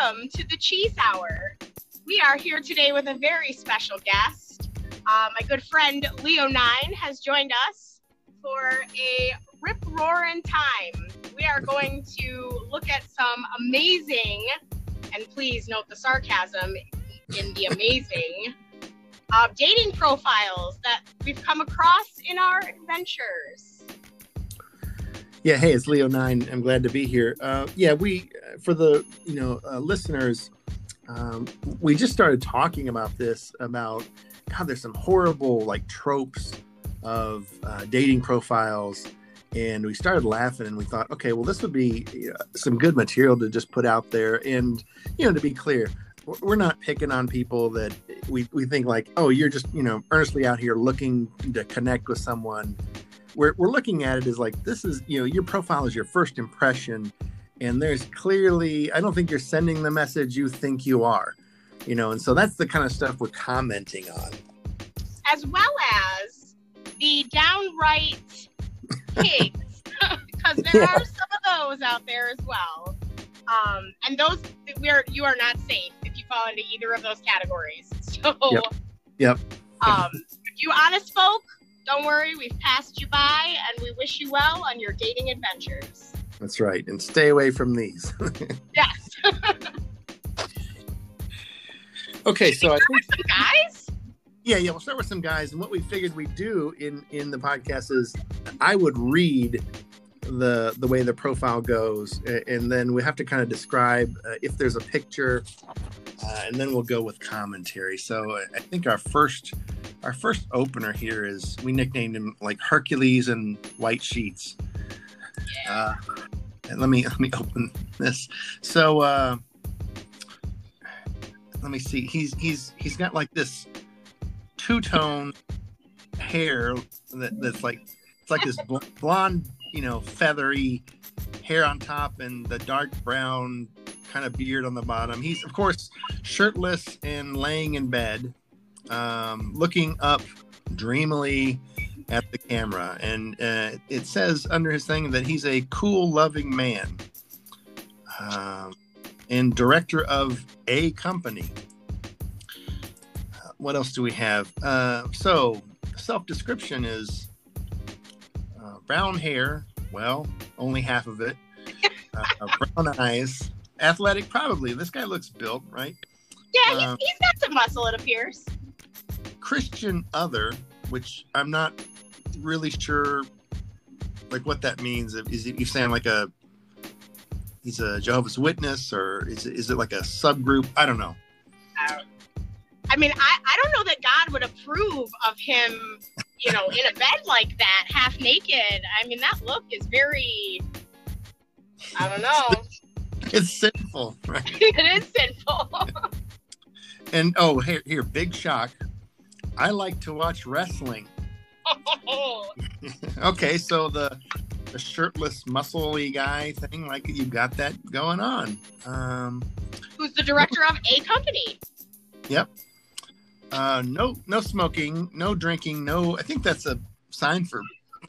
welcome to the Cheese Hour. We are here today with a very special guest. Uh, my good friend Leo Nine has joined us for a rip roaring time. We are going to look at some amazing, and please note the sarcasm in the amazing, uh, dating profiles that we've come across in our adventures. Yeah, hey, it's Leo Nine. I'm glad to be here. Uh, yeah, we for the you know uh, listeners, um, we just started talking about this about God. There's some horrible like tropes of uh, dating profiles, and we started laughing, and we thought, okay, well, this would be uh, some good material to just put out there. And you know, to be clear, we're not picking on people that we we think like, oh, you're just you know earnestly out here looking to connect with someone we're, we're looking at it as like this is you know your profile is your first impression and there's clearly i don't think you're sending the message you think you are you know and so that's the kind of stuff we're commenting on. As well as the downright pigs because there are some of those out there as well. Um, and those we're you are not safe if you fall into either of those categories. So yep, yep. um, you honest folk don't worry, we've passed you by and we wish you well on your dating adventures. That's right. And stay away from these. yes. okay, so I think some guys? Yeah, yeah, we'll start with some guys. And what we figured we'd do in in the podcast is I would read the the way the profile goes and then we have to kind of describe uh, if there's a picture uh, and then we'll go with commentary so i think our first our first opener here is we nicknamed him like Hercules and White Sheets. Uh, and let me let me open this. So uh, let me see. He's he's he's got like this two tone hair that, that's like it's like this blonde, you know, feathery hair on top and the dark brown kind of beard on the bottom. He's of course shirtless and laying in bed um, looking up dreamily at the camera. And uh, it says under his thing that he's a cool, loving man um, and director of a company. Uh, what else do we have? Uh, so, self description is uh, brown hair, well, only half of it, uh, brown eyes, athletic, probably. This guy looks built, right? Yeah, he's, um, he's got some muscle, it appears. Christian other, which I'm not really sure like what that means. Is it you saying like a he's a Jehovah's Witness or is it, is it like a subgroup? I don't know. I mean, I, I don't know that God would approve of him, you know, in a bed like that, half naked. I mean, that look is very, I don't know. It's sinful, right? it is sinful. and oh, here, here, big shock. I like to watch wrestling. okay, so the the shirtless, muscly guy thing, like you got that going on. Um, Who's the director of a company? Yep. Uh, no, no smoking, no drinking, no. I think that's a sign for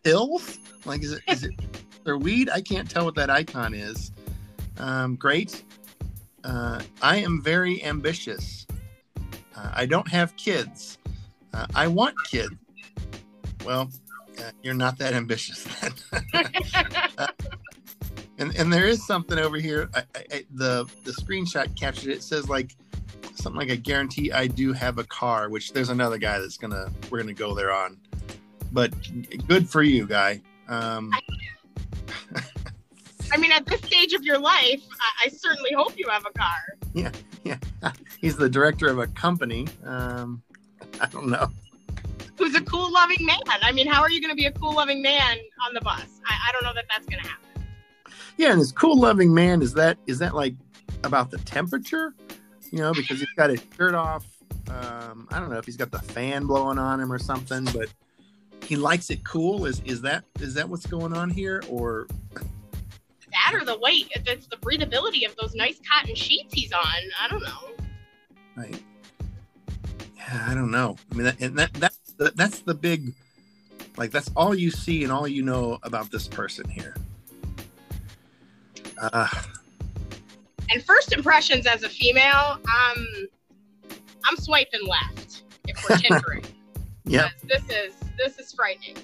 pills. Like, is it is it or weed? I can't tell what that icon is. Um, great. Uh, I am very ambitious. Uh, I don't have kids. Uh, I want kids. Well, uh, you're not that ambitious then. uh, and and there is something over here. I, I, the the screenshot captured it. it. Says like something like I guarantee I do have a car. Which there's another guy that's gonna we're gonna go there on. But good for you, guy. Um, I mean, at this stage of your life, I, I, certainly hope you have a car. Yeah, yeah. He's the director of a company. Um, I don't know. Who's a cool, loving man? I mean, how are you going to be a cool, loving man on the bus? I, I don't know that that's going to happen. Yeah, and his cool, loving man is that is that like about the temperature? You know, because he's got his shirt off. Um, I don't know if he's got the fan blowing on him or something, but he likes it cool. Is is that is that what's going on here, or that, or the weight? It's the breathability of those nice cotton sheets he's on. I don't know. Right. I don't know. I mean, that, and that, that that's the big, like that's all you see and all you know about this person here. Uh, And first impressions as a female, um, I'm swiping left if we're tindering. Yeah. This is this is frightening.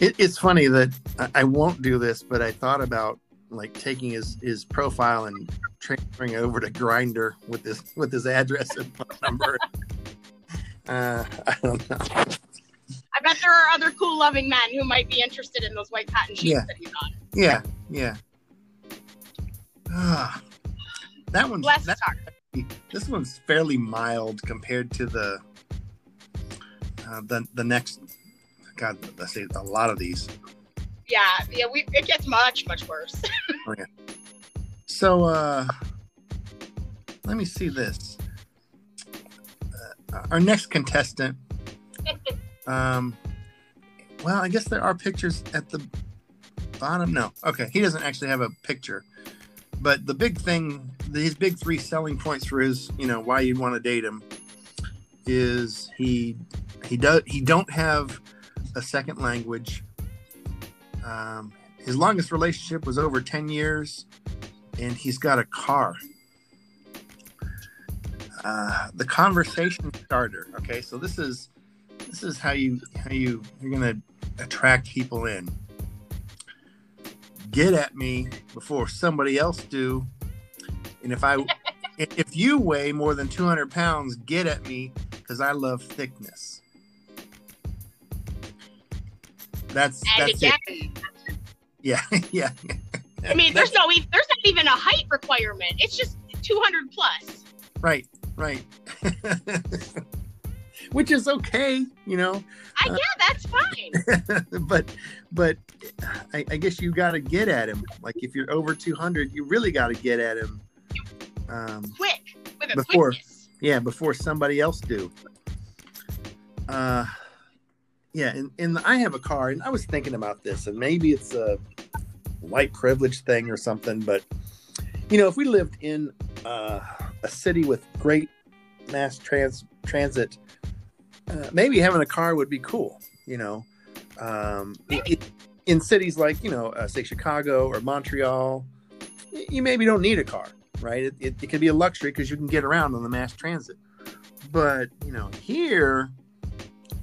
It, it's funny that I, I won't do this, but I thought about like taking his his profile and transferring it over to Grindr with his with his address and phone number. uh, I don't know. I bet there are other cool loving men who might be interested in those white cotton sheets Yeah. that he's on. Yeah, yeah. Ah, that one's Less that, this one's fairly mild compared to the uh, the the next. God, let's say a lot of these. Yeah, yeah, we it gets much, much worse. So, uh, let me see this. Uh, our next contestant. Um, well, I guess there are pictures at the bottom. No, okay, he doesn't actually have a picture. But the big thing, his big three selling points for his, you know, why you'd want to date him, is he he does he don't have a second language. Um, his longest relationship was over ten years and he's got a car. Uh, the conversation starter. Okay, so this is this is how you how you you're gonna attract people in. Get at me before somebody else do, and if I if if you weigh more than 200 pounds, get at me because I love thickness. That's And that's again, it. Yeah, yeah. I mean, there's no there's not even a height requirement. It's just 200 plus. Right, right. Which is okay, you know. I, Uh, yeah, that's fine. but but I, I guess you got to get at him. Like if you're over 200, you really got to get at him. Um, Quick with a Before. quickness. yeah, before somebody else do. Uh, yeah, and, and I have a car, and I was thinking about this, and maybe it's a white privilege thing or something, but you know, if we lived in uh, a city with great mass trans transit, uh, maybe having a car would be cool. You know, um, i- i- in cities like you know, uh, say Chicago or Montreal, you maybe don't need a car, right? It, it, it could be a luxury because you can get around on the mass transit. But you know, here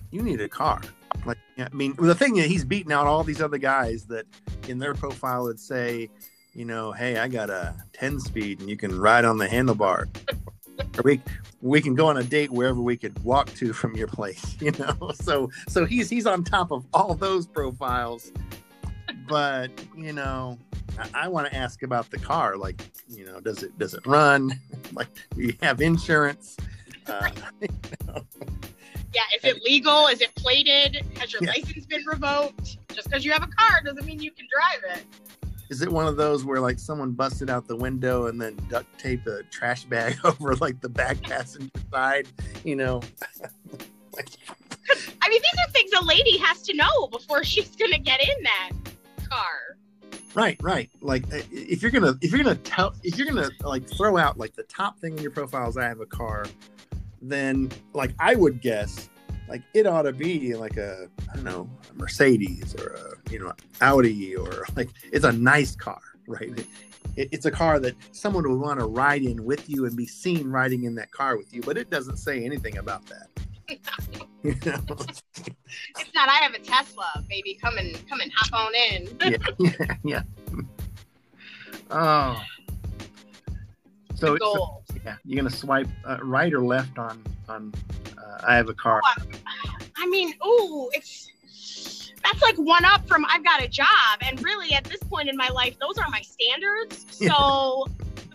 you need a car. Like, I mean, the thing is, he's beating out all these other guys that in their profile would say, you know, hey, I got a 10 speed and you can ride on the handlebar. or we we can go on a date wherever we could walk to from your place, you know. So so he's he's on top of all those profiles. But, you know, I, I want to ask about the car. Like, you know, does it does it run? like, do you have insurance? Uh, Yeah, is it legal? Is it plated? Has your Yeah. license been revoked? Just because you have a car doesn't mean you can drive it. Is it one of those where like someone busted out the window and then duct taped a trash bag over like the back passenger side? You know, like, I mean, these are things a lady has to know before she's gonna get in that car. right, right. Like if you're gonna if you're gonna tell if you're gonna like throw out like the top thing in your profile is I have a car, then like I would guess like it ought to be like a I don't know a Mercedes or a you know Audi or like it's a nice car, right? It, it's a car that someone would want to ride in with you and be seen riding in that car with you, but it doesn't say anything about that. You know? It's not. I have a Tesla, baby. Come and come and hop on in. yeah, yeah, yeah. Oh, so, so yeah, you're gonna swipe uh, right or left on on. Uh, I have a car. I mean, ooh, it's that's like one up from I've got a job, and really at this point in my life, those are my standards. So,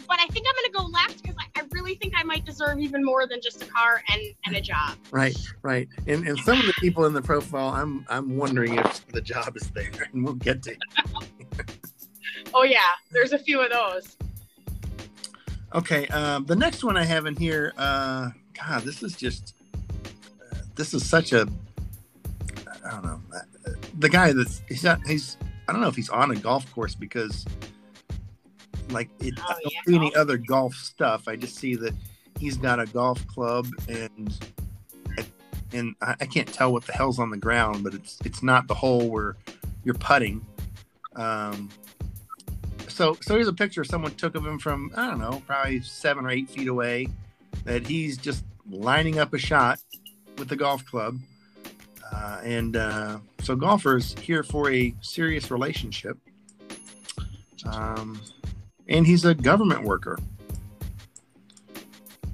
but I think I'm gonna go left because I, I really think I might deserve even more than just a car and and a job. Right, right. And and some of the people in the profile, I'm I'm wondering if the job is there, and we'll get to. It. Oh yeah, there's a few of those. Okay, um, the next one I have in here. Uh, God, this is just. Uh, this is such a. I don't know. The guy that's he's not he's I don't know if he's on a golf course because. Like it, Oh, I don't yeah, see any other golf stuff. I just see that he's got a golf club and and I, I can't tell what the hell's on the ground, but it's it's not the hole where you're putting. Um, so so here's a picture someone took of him from I don't know, probably seven or eight feet away. That he's just lining up a shot with the golf club, uh, and uh, so golfers here for a serious relationship. Um, and he's a government worker,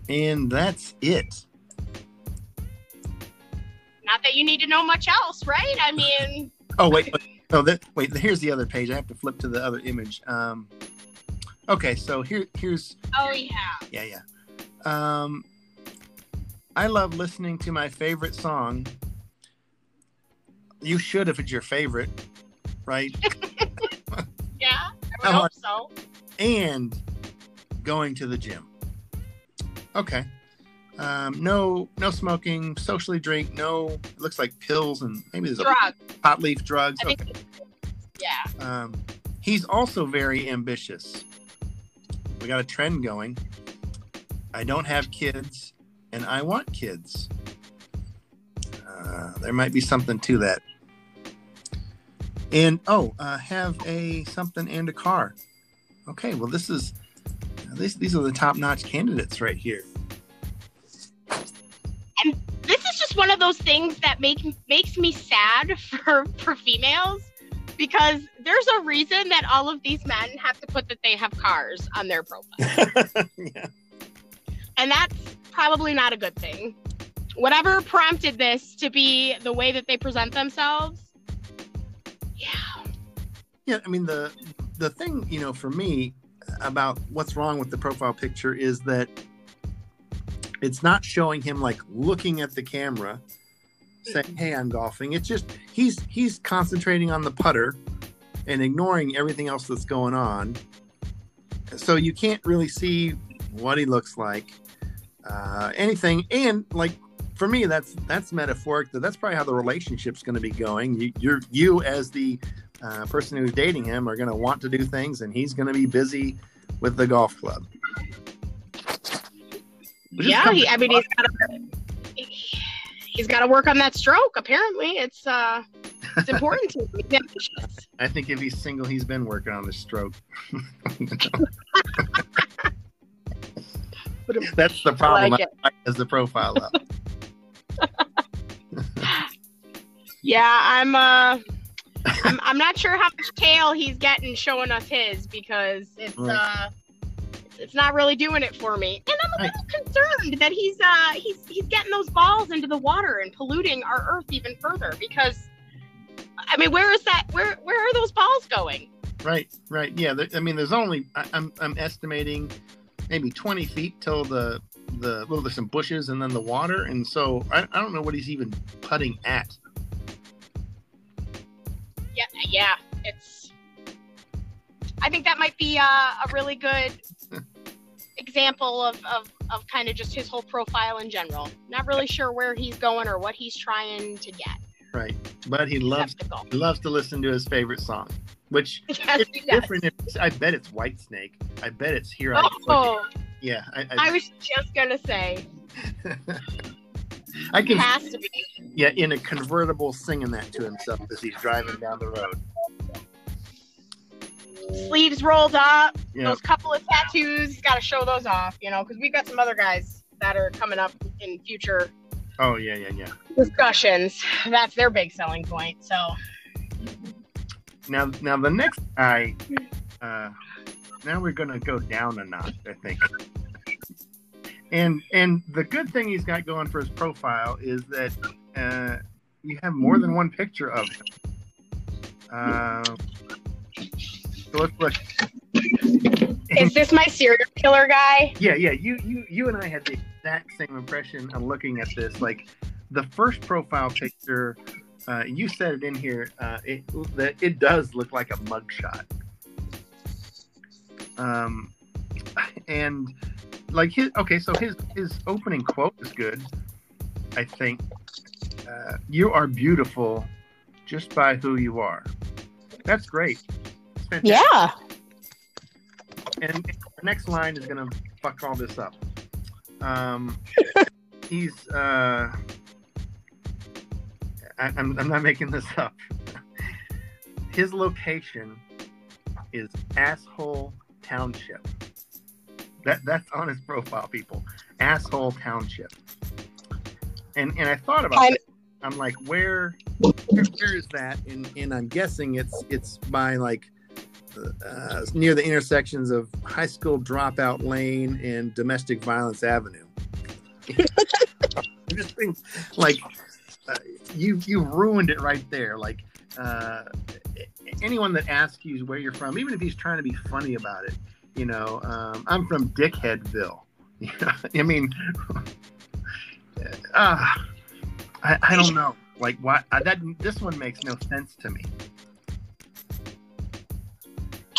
and that's it. Not that you need to know much else, right? I mean, Oh wait, wait. Oh, that, wait. Here's the other page. I have to flip to the other image. Um, okay, so here, here's oh yeah. yeah, yeah. Um, I love listening to my favorite song. You should if it's your favorite, right? Yeah, I hope so. and going to the gym. Okay. Um, no, no smoking, socially drink, no. It looks like pills and maybe there's a Drug. pot leaf drugs. I Okay. Yeah. Um, he's also very ambitious. We got a trend going. I don't have kids, and I want kids. Uh, there might be something to that. And oh, uh, have a something and a car. Okay, well, this is these these are the top notch candidates right here. And this is just one of those things that make makes me sad for for females because there's a reason that all of these men have to put that they have cars on their profile yeah. And that's probably not a good thing. Whatever prompted this to be the way that they present themselves yeah. Yeah, I mean the the thing you know for me about what's wrong with the profile picture is that it's not showing him like looking at the camera saying hey i'm golfing. It's just he's he's concentrating on the putter and ignoring everything else that's going on. So you can't really see what he looks like uh, anything and like for me that's that's metaphoric that that's probably how the relationship's going to be going. You, you're you as the uh, person who's dating him are going to want to do things and he's going to be busy with the golf club. Yeah he, i mean he's got to he's got to work on that stroke apparently. It's uh it's important to him. I think if he's single, he's been working on the stroke. That's the I problem like it. as the profile up. Yeah, I'm uh I'm, I'm not sure how much tail he's getting showing us his because it's Right. uh it's not really doing it for me. And I'm a Right. little concerned that he's uh he's he's getting those balls into the water and polluting our earth even further because I mean where is that where where are those balls going? Right, right. Yeah, there, I mean, there's only I, I'm I'm estimating maybe 20 feet till the the well, there's some bushes and then the water, and so I, I don't know what he's even putting at. Yeah, yeah, it's I think that might be uh, a really good example of, of, of kind of just his whole profile in general. Not really sure where he's going or what he's trying to get. Right, but he loves he loves to listen to his favorite song, which Yes, it's different. If I bet it's Whitesnake. I bet it's here. I Oh, Yeah, I, I I, was just gonna say, I can has to be. yeah in a convertible singing that to himself as he's driving down the road. Sleeves rolled up, those couple of tattoos, got to show those off, you know, because we've got some other guys that are coming up in future oh yeah, yeah, yeah. discussions. That's their big selling point. So, Now, now the next guy, uh, now we're gonna go down a notch, I think. And and the good thing he's got going for his profile is that uh, you have more than one picture of him. Uh, so let's look. is this my serial killer guy? Yeah, yeah. You you you and I had the exact same impression on looking at this. Like the first profile picture, uh, you said it in here. Uh, it that it does look like a mugshot. Um, and like his okay, so his his opening quote is good. I think uh, you are beautiful just by who you are. That's great. Yeah. And the next line is gonna fuck all this up. Um, he's uh, I, I'm I'm not making this up. His location is asshole township. That that's on his profile, people. Asshole township. And and I thought about I'm- I'm like, where, where where is that? And and I'm guessing it's it's by like uh, near the intersections of High School Dropout Lane and Domestic Violence Avenue. Just think like uh, you you ruined it right there. Like uh, anyone that asks you where you're from, even if he's trying to be funny about it, you know, um, I'm from Dickheadville. I mean, uh, I, I don't know. Like why uh, that this one makes no sense to me.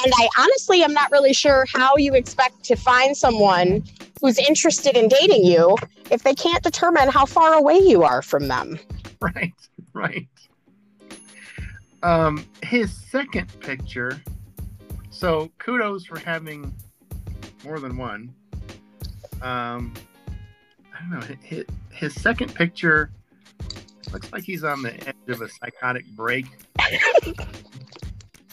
And I honestly am not really sure how you expect to find someone who's interested in dating you if they can't determine how far away you are from them. right, right. Um, his second picture. So kudos for having more than one. Um, I don't know. His, his second picture looks like he's on the edge of a psychotic break.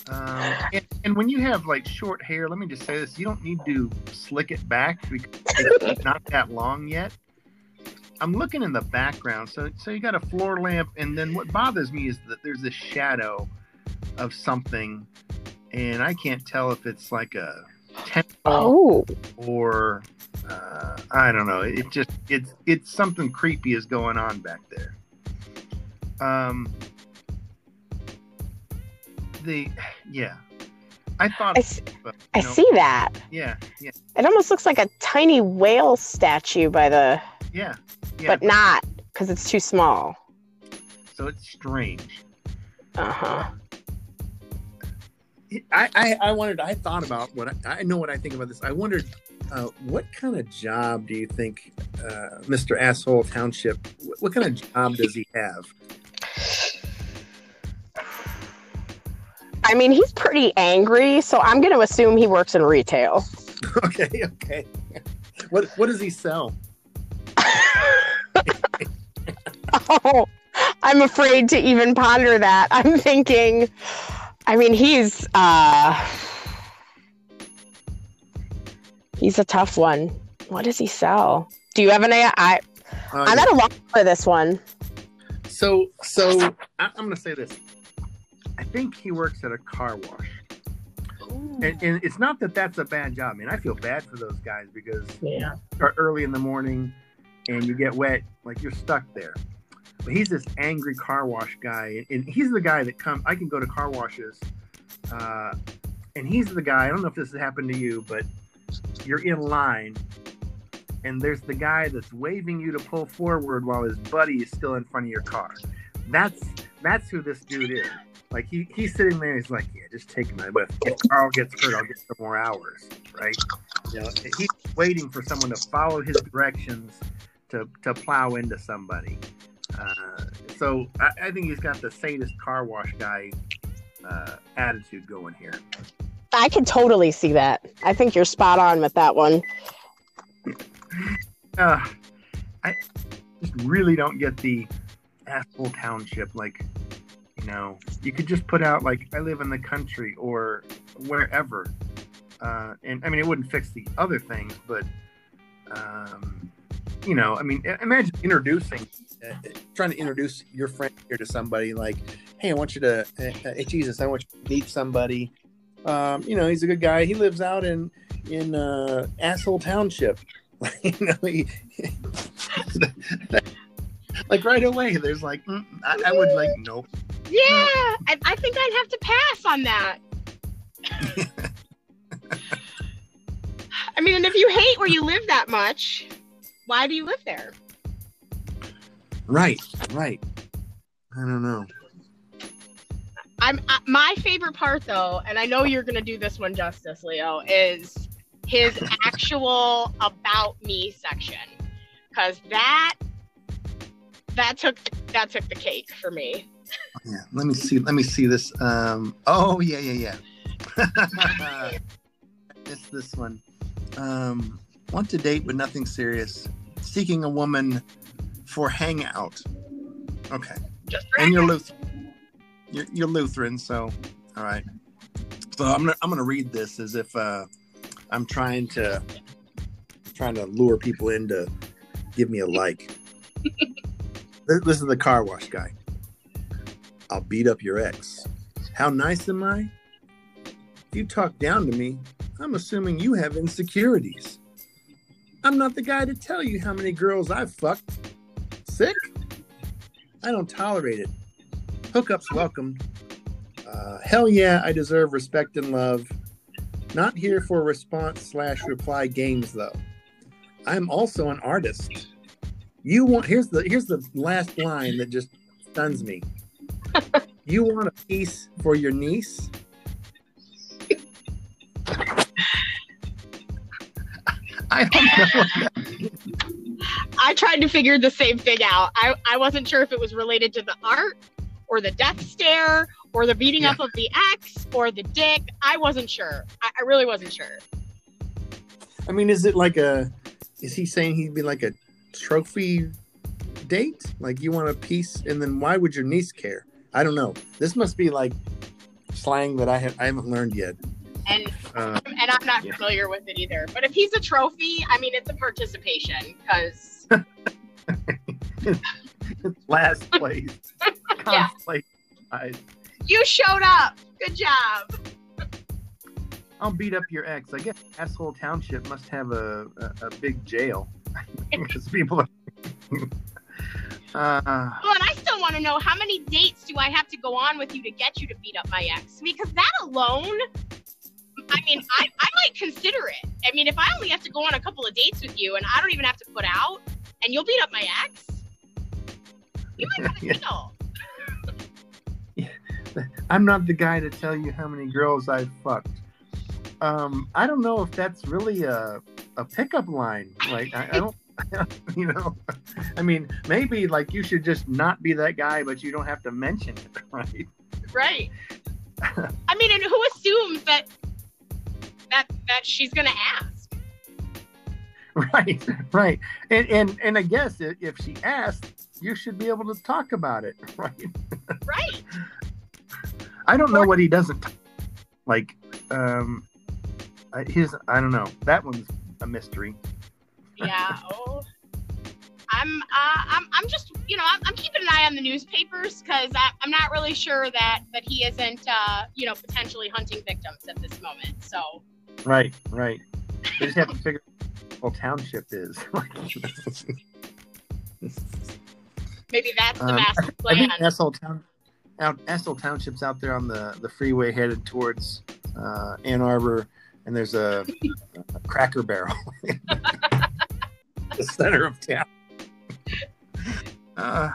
Um, and, and when you have like short hair, let me just say this: you don't need to slick it back because it's not that long yet. I'm looking in the background, so so you got a floor lamp, and then what bothers me is that there's this shadow of something, and I can't tell if it's like a temple Oh, or uh, I don't know. It just it's it's something creepy is going on back there. Um, the yeah, I thought. I, s- but, I know, see that. Yeah, yeah, It almost looks like a tiny whale statue by the, yeah, yeah. but not because it's too small. so it's strange. Uh huh. I, I, I wondered. I thought about what I, I know. What I think about this. I wondered, uh, what kind of job do you think uh, Mr. Asshole Township? What, what kind of job does he have? I mean, he's pretty angry, so I'm going to assume he works in retail. okay, okay. What what does he sell? Oh, I'm afraid to even ponder that. I'm thinking, I mean, he's uh he's a tough one. What does he sell? Do you have an I? I Uh, I'm at a loss for this one. So, so I, I'm going to say this. I think he works at a car wash, and, and it's not that that's a bad job. I mean, I feel bad for those guys because Yeah. early in the morning, and you get wet, like you're stuck there. But he's this angry car wash guy, and he's the guy that come. I can go to car washes, uh, and he's the guy. I don't know if this has happened to you, but you're in line, and there's the guy that's waving you to pull forward while his buddy is still in front of your car. That's that's who this dude is. Like he, he's sitting there, he's like, yeah, just take my but if Carl gets hurt, I'll get some more hours, right? You know, he's waiting for someone to follow his directions to to plow into somebody. Uh, so I, I think he's got the sadist car wash guy uh, attitude going here. I can totally see that. I think you're spot on with that one. uh, I just really don't get the asshole township. Like, you know, you could just put out like I live in the country or wherever, uh, and I mean it wouldn't fix the other things, but um, you know, I mean, imagine introducing, uh, trying to introduce your friend here to somebody. Like, hey, I want you to, uh, uh, hey Jesus, I want you to meet somebody. Um, you know, he's a good guy. He lives out in in uh, asshole township. you know, he, like right away, there's like, mm, I, I would like, nope. Yeah, I, I think I'd have to pass on that. I mean, and if you hate where you live that much, why do you live there? Right, right. I don't know. I'm uh, my favorite part though, and I know you're gonna do this one justice, Leo, is his actual about me section, because that that took that took the cake for me. Yeah, let me see. Let me see this. Um. Oh yeah, yeah, yeah. it's this one. Um. Want to date but nothing serious. Seeking a woman for hangout. Okay. Just And you're Lutheran. You're, you're Lutheran, so all right. So I'm gonna I'm gonna read this as if uh, I'm trying to trying to lure people in to give me a like. this, is the car wash guy. I'll beat up your ex. How nice am I? If you talk down to me, I'm assuming you have insecurities. I'm not the guy to tell you how many girls I've fucked. Sick? I don't tolerate it. Hookups welcome. Uh, hell yeah, I deserve respect and love. Not here for response slash reply games though. I'm also an artist. You want here's the here's the last line that just stuns me. you want a piece for your niece? I don't know. I tried to figure the same thing out. I, I wasn't sure if it was related to the art or the death stare or the beating Yeah. up of the ex or the dick. I wasn't sure. I, I really wasn't sure. I mean, is it like a? Is he saying he'd be like a trophy date? Like you want a piece, and then why would your niece care? I don't know. This must be like slang that I have I haven't learned yet. And Uh, and I'm not Yeah. familiar with it either. But if he's a trophy, I mean, it's a participation because last place. Yeah. Place. I, you showed up. Good job. I'll beat up your ex. I guess asshole township must have a a, a big jail because people are. uh, Well, and I still want to know how many dates do I have to go on with you to get you to beat up my ex? Because that alone, I mean, I, I might consider it. I mean, if I only have to go on a couple of dates with you and I don't even have to put out, and you'll beat up my ex, you might have a Yeah. deal. I'm not the guy to tell you how many girls I've fucked. Um, I don't know if that's really a a pickup line. Like I, I don't, you know. I mean, maybe like you should just not be that guy, but you don't have to mention it, right? Right. I mean, and who assumes that that that she's gonna ask? Right, right. And and and I guess if she asks you should be able to talk about it, right? Right. I don't know what he doesn't like. Um, his I don't know. That one's a mystery. Yeah. Oh. I'm, uh, I'm, I'm just, you know, I'm, I'm keeping an eye on the newspapers because I'm not really sure that that he isn't, uh, you know, potentially hunting victims at this moment. So, Right, right. They just have to figure out what township is. maybe that's the Um, master I plan. think Essel Town, out Essel Township's out there on the the freeway headed towards uh, Ann Arbor, and there's a, a Cracker Barrel, in the center of town. Uh,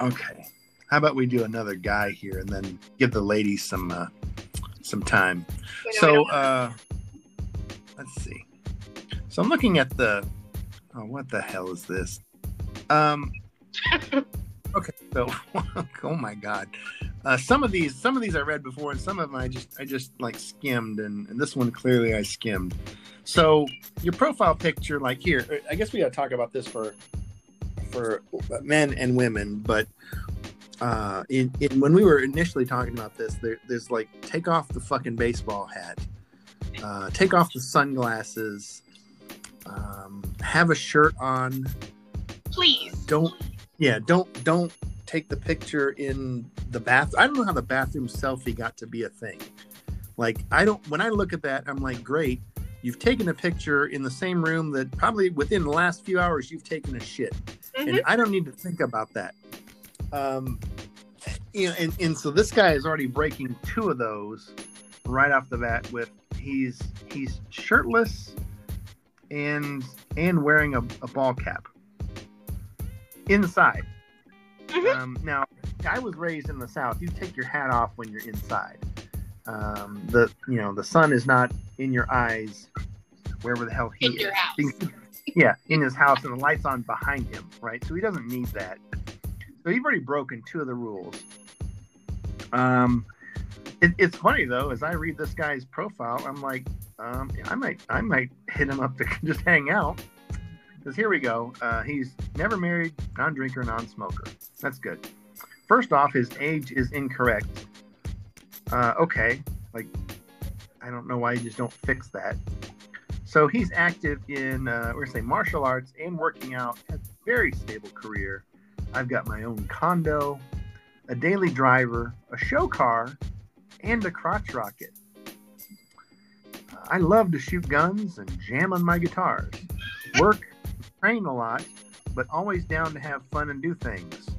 okay, how about we do another guy here, and then give the ladies some uh, some time. Know, So uh, let's see. So I'm looking at the. Oh, what the hell is this? Um. Okay, so oh my god, uh, some of these some of these I read before, and some of them I just I just like skimmed, and, and this one clearly I skimmed. So your profile picture, like here, I guess we got to talk about this for for men and women, but uh, in, in when we were initially talking about this, there, there's like take off the fucking baseball hat, uh, take off the sunglasses, um, have a shirt on, please. don't yeah don't don't take the picture in the bath i don't know how the bathroom selfie got to be a thing. Like i don't when i look at that i'm like great. You've taken a picture in the same room that probably within the last few hours you've taken a shit. Mhm. and i don't need to think about that. Um you know and, and so this guy is already breaking two of those right off the bat with he's he's shirtless and and wearing a, a ball cap. Inside Mhm. um, now i was raised in the south you take your hat off when you're inside um, the you know the sun is not in your eyes wherever the hell he In is your house. yeah, in his house, and the lights on behind him, right? So he doesn't need that. So you've already broken two of the rules. Um, it, it's funny though, as I read this guy's profile, I'm like, um, I might, I might hit him up to just hang out. Because here we go. Uh, he's never married, non-drinker, non-smoker. That's good. First off, his age is incorrect. Uh, okay, like I don't know why you just don't fix that. So he's active in uh, we're gonna say martial arts and working out. Has a very stable career. I've got my own condo, a daily driver, a show car, and a crotch rocket. I love to shoot guns and jam on my guitars. Work, train a lot, but always down to have fun and do things.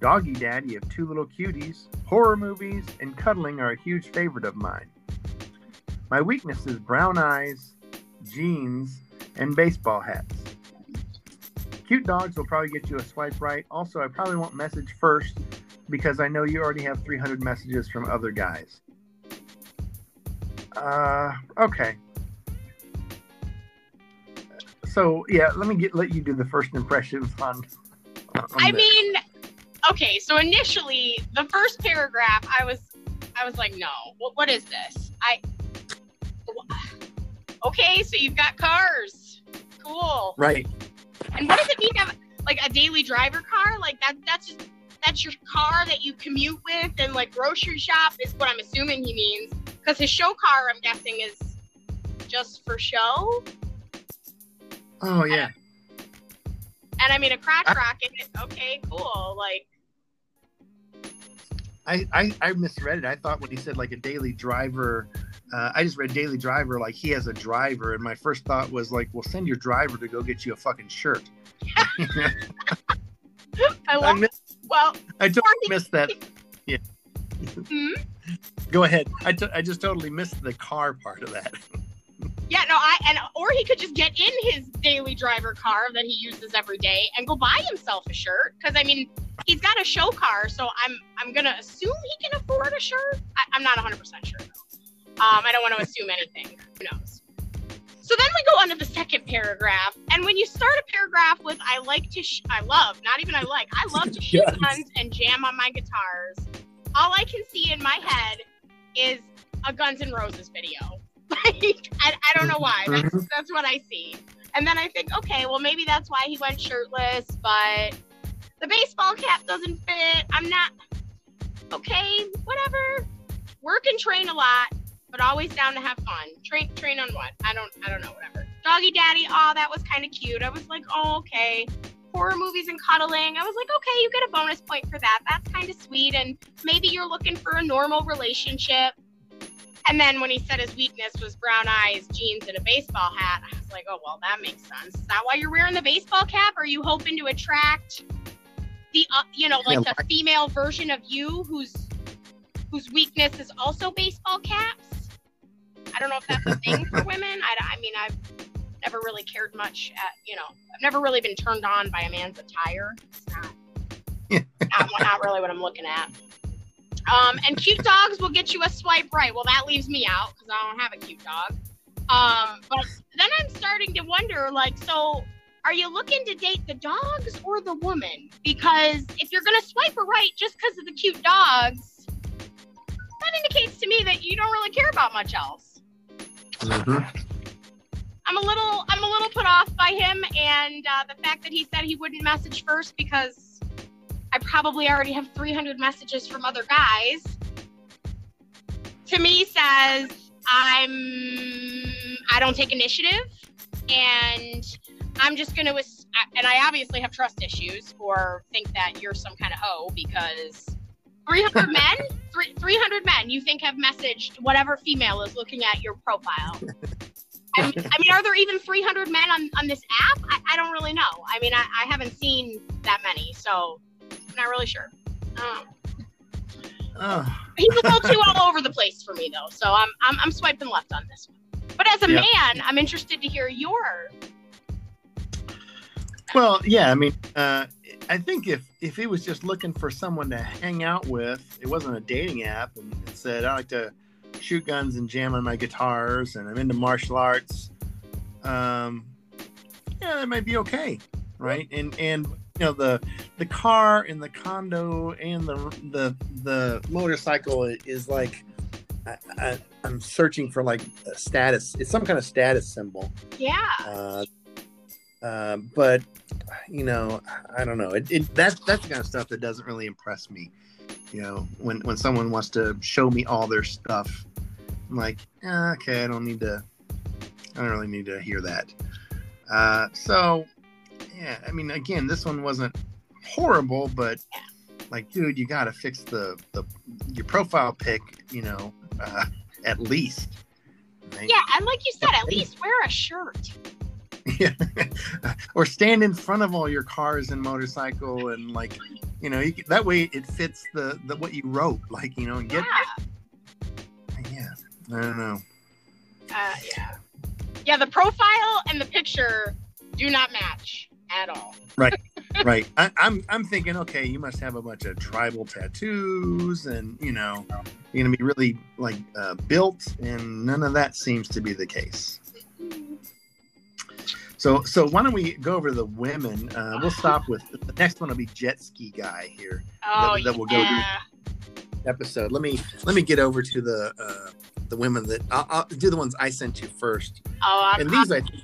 Doggy Daddy of two little cuties, horror movies, and cuddling are a huge favorite of mine. My weakness is brown eyes, jeans, and baseball hats. Cute dogs will probably get you a swipe right. Also, I probably won't message first because I know you already have 300 messages from other guys. Uh, okay. So yeah, let me get let you do the first impressions on. on I this. mean, okay, so initially the first paragraph, I was, I was like, no, what, what is this? I, okay, so you've got cars, cool. right. And what does it mean to have like a daily driver car? Like that, that's just that's your car that you commute with and like grocery shop is what I'm assuming he means. Because his show car, I'm guessing, is just for show. Oh yeah. And I mean, a crotch I- rocket. Okay, cool. Like, I, I I misread it. I thought when he said like a daily driver, uh, I just read daily driver like he has a driver, and my first thought was like, well, send your driver to go get you a fucking shirt. I I, love. missed, well, I totally missed that. Yeah. hmm? Go ahead. I, t- I just totally missed the car part of that. Yeah, no, I and or he could just get in his daily driver car that he uses every day and go buy himself a shirt. Because I mean, he's got a show car, so I'm I'm gonna assume he can afford a shirt. I, I'm not 100 percent sure. Um, I don't want to assume anything. Who knows? So then we go on to the second paragraph, and when you start a paragraph with "I like to," sh- I love, not even I like, I love to shoot Yes. guns and jam on my guitars. All I can see in my head is a Guns N' Roses video. Like, I, I don't know why. That's, Mhm. that's what I see. And then I think, okay, well, maybe that's why he went shirtless, but the baseball cap doesn't fit. I'm not, okay, whatever. Work and train a lot, but always down to have fun. Train, train on what? I don't, I don't know, whatever. Doggy Daddy, oh, that was kind of cute. I was like, oh, okay. Horror movies and cuddling. I was like, okay, you get a bonus point for that. That's kind of sweet. And maybe you're looking for a normal relationship. And then when he said his weakness was brown eyes, jeans, and a baseball hat, I was like, oh, well, that makes sense. Is that why you're wearing the baseball cap? Are you hoping to attract the, uh, you know, like the female version of you whose whose weakness is also baseball caps? I don't know if that's a thing for women. I, I mean, I've never really cared much at, you know, I've never really been turned on by a man's attire. It's not, not, not really what I'm looking at. Um, and cute dogs will get you a swipe right. Well, that leaves me out because I don't have a cute dog. Um, but then I'm starting to wonder, like, so are you looking to date the dogs or the woman? Because if you're gonna swipe her right just because of the cute dogs, that indicates to me that you don't really care about much else. I'm a little I'm a little put off by him and uh, the fact that he said he wouldn't message first because I probably already have 300 messages from other guys. To me says I'm I don't take initiative and I'm just going to and I obviously have trust issues or think that you're some kind of hoe because 300 men, 300 men you think have messaged whatever female is looking at your profile. I mean, I mean, are there even 300 men on, on this app? I, I don't really know. I mean, I, I haven't seen that many, so not really sure. Um, Oh, he's a little too all over the place for me, though, so I'm, I'm, I'm swiping left on this one. But as a Yeah. man, I'm interested to hear your. well, yeah. I mean, uh, I think if if he was just looking for someone to hang out with, it wasn't a dating app, and it said I like to shoot guns and jam on my guitars, and I'm into martial arts. Um, yeah, that might be okay, right? And and you know the the car and the condo and the the the motorcycle is like I, I'm searching for like a status. It's some kind of status symbol. Yeah. Uh, uh, but you know, I don't know. It, it that's that's the kind of stuff that doesn't really impress me. You know, when when someone wants to show me all their stuff, I'm like, eh, okay, I don't need to. I don't really need to hear that. Uh, so, yeah, I mean, again, this one wasn't horrible, but like, dude, you got to fix the the your profile pic. You know, uh, at least. Right? Yeah, and like you said, at least wear a shirt. Yeah. or stand in front of all your cars and motorcycle and like you know you, that way it fits the, the what you wrote like you know and get Yeah. yeah i don't know Uh, yeah. Yeah, the profile and the picture do not match at all. right right. I, i'm i'm thinking okay you must have a bunch of tribal tattoos and you know you're gonna be really like uh, built and none of that seems to be the case so so why don't we go over the women uh, we'll stop with the next one will be jet ski guy here Oh, that will go yeah. episode. Let me let me get over to the uh, the women that I'll, I'll do the ones I sent you first, Oh, I'm, and these I think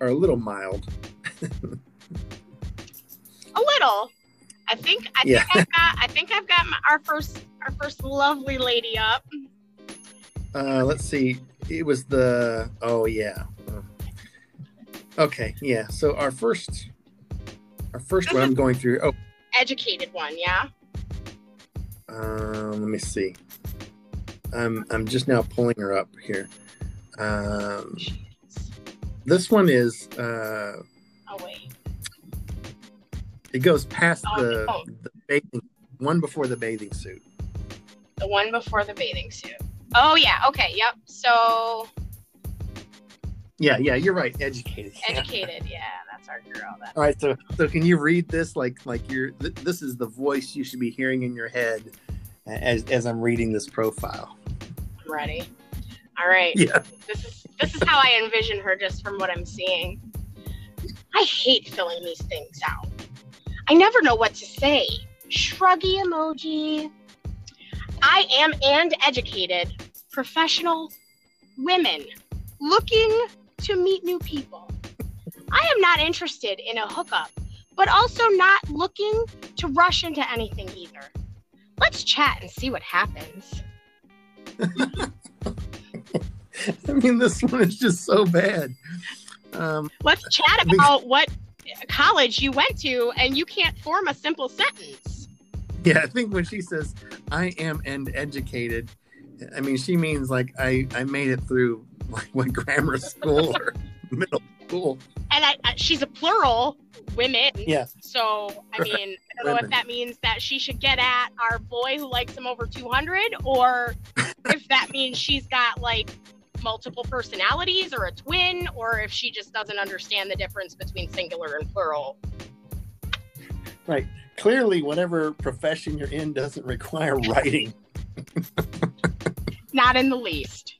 are a little mild. a little. I think I Yeah. think I've got I think I've got my, our first our first lovely lady up. Uh, let's see. It was the oh yeah. Okay, yeah. So our first our first one I'm going through. Oh, Educated one, yeah. um, let me see. I'm I'm just now pulling her up here. Um, this one is uh, Oh wait. it goes past Oh, the, the bathing one before the bathing suit. The one before the bathing suit. Oh yeah, okay, yep. So Yeah, yeah, you're right. Educated. Educated, yeah, that's our girl. That's All right, so so can you read this like like you're th- this is the voice you should be hearing in your head as as I'm reading this profile. I'm ready. All right. Yeah. This is this is how I envision her just from what I'm seeing. I hate filling these things out. I never know what to say. Shruggy emoji. I am and educated, professional women looking to meet new people. I am not interested in a hookup, but also not looking to rush into anything either. Let's chat and see what happens. I mean, this one is just so bad. Um, Let's chat about what college you went to and you can't form a simple sentence. yeah, I think when she says "I am and educated," I mean she means like I I made it through like what grammar school or middle school. And I, I, she's a plural, women. Yeah. So, I mean, I don't know if that means that she should get at our boy who likes him over 200 or if that means she's got like multiple personalities or a twin or if she just doesn't understand the difference between singular and plural. Right. Clearly, whatever profession you're in doesn't require writing. Not in the least.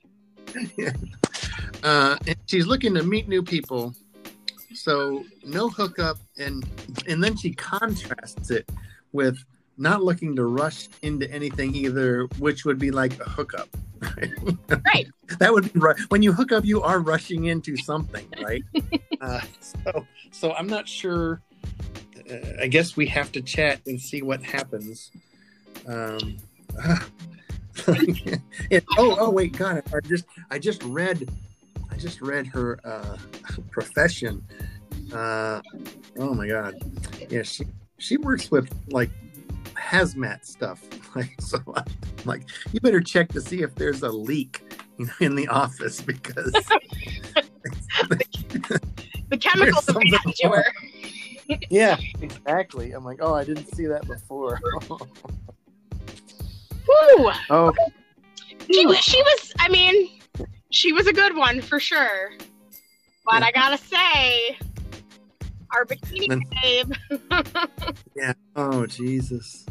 uh, and she's looking to meet new people. So no hookup, and and then she contrasts it with not looking to rush into anything either, which would be like a hookup. Right. that would be right. When you hook up, you are rushing into something, right? uh, so so I'm not sure. Uh, I guess we have to chat and see what happens. Um, it, oh, oh, wait, God! I just, I just read, I just read her uh, profession. Uh, oh my God! Yeah, she she works with like hazmat stuff. Like, so, I'm like, you better check to see if there's a leak, you know, in the office because The chemicals There's are bad something to her. yeah, exactly. I'm like, oh, I didn't see that before. Woo! oh, She was, she was, I mean, she was a good one for sure. But I gotta say, our bikini Then- babe, yeah. Oh, Jesus.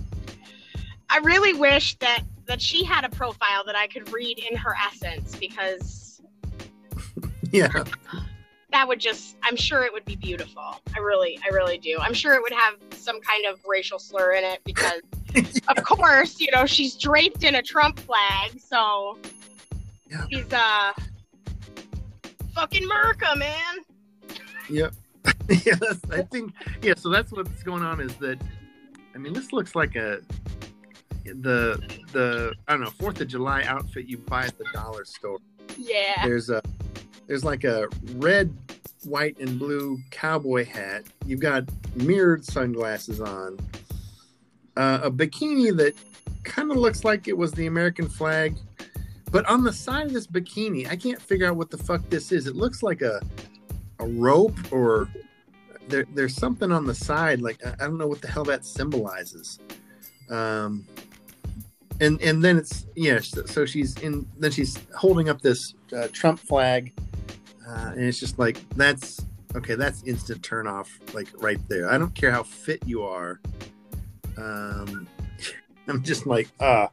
I really wish that that she had a profile that I could read in her essence because Yeah. that would just, I'm sure it would be beautiful. I really, I really do. I'm sure it would have some kind of racial slur in it because, of course, you know, she's draped in a Trump flag, so Yeah. she's uh fucking Merca, man. Yep. yeah, I think. Yeah. So that's what's going on is that. I mean, this looks like a. the the I don't know Fourth of July outfit you buy at the dollar store. Yeah. There's a there's like a red, white, and blue cowboy hat. You've got mirrored sunglasses on. Uh, a bikini that kind of looks like it was the American flag, but on the side of this bikini, I can't figure out what the fuck this is. It looks like a a rope or there, there's something on the side. Like I, don't know what the hell that symbolizes. Um, and and then it's yeah. So, she's in. Then she's holding up this uh, Trump flag, uh, and it's just like that's okay. That's instant turn off. Like right there. I don't care how fit you are. Um, I'm just like, uh,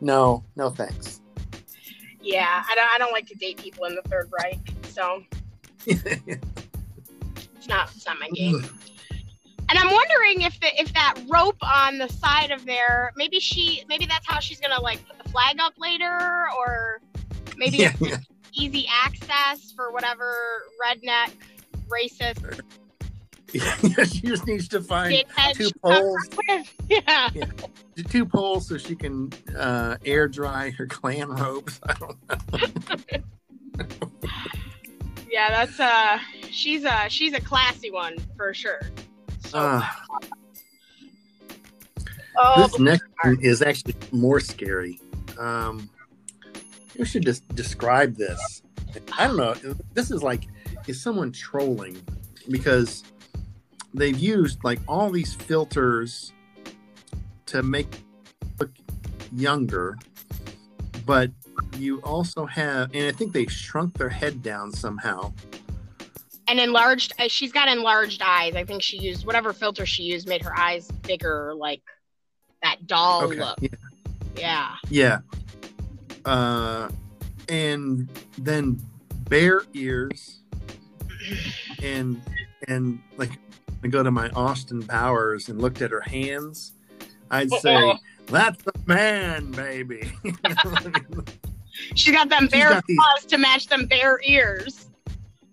no, no thanks. Yeah, I don't. I don't like to date people in the Third Reich, so it's not. It's not my game. And I'm wondering if the if that rope on the side of there, maybe she, maybe that's how she's gonna like put the flag up later, or maybe yeah, it's yeah. easy access for whatever redneck, racist, yeah, she just needs to find two poles, with. Yeah. two poles, so she can uh, air dry her Klan robes. I don't know. Yeah, that's uh she's a she's a classy one for sure. So, Uh, oh, this next one is actually more scary. Um, you should just describe this. I don't know. This is like, is someone trolling? Because they've used like all these filters to make look younger, but you also have, and I think they shrunk their head down somehow. and enlarged uh, she's got enlarged eyes. I think she used whatever filter she used made her eyes bigger like that doll Okay. look. Yeah. Yeah. Yeah. Uh, and then bear ears, and and like I go to my Austin Powers and looked at her hands, I'd say that's the man, baby. She got them bear got paws to match them bear ears.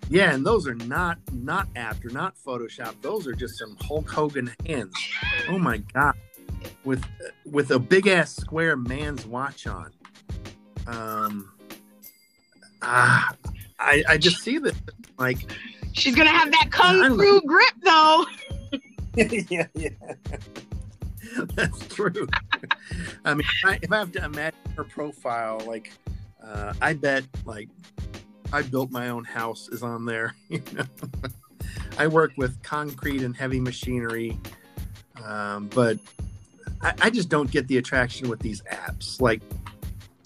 yeah, and those are not not after, not Photoshop. Those are just some Hulk Hogan hands. Oh my god, with with a big ass square man's watch on. Um, ah, I I just see this like She's gonna have that kung fu grip though. yeah, yeah. That's true. I mean, if I, if I have to imagine her profile, like, uh, I bet, like, I built my own house is on there. You know, I work with concrete and heavy machinery, um, but I, I just don't get the attraction with these apps. Like,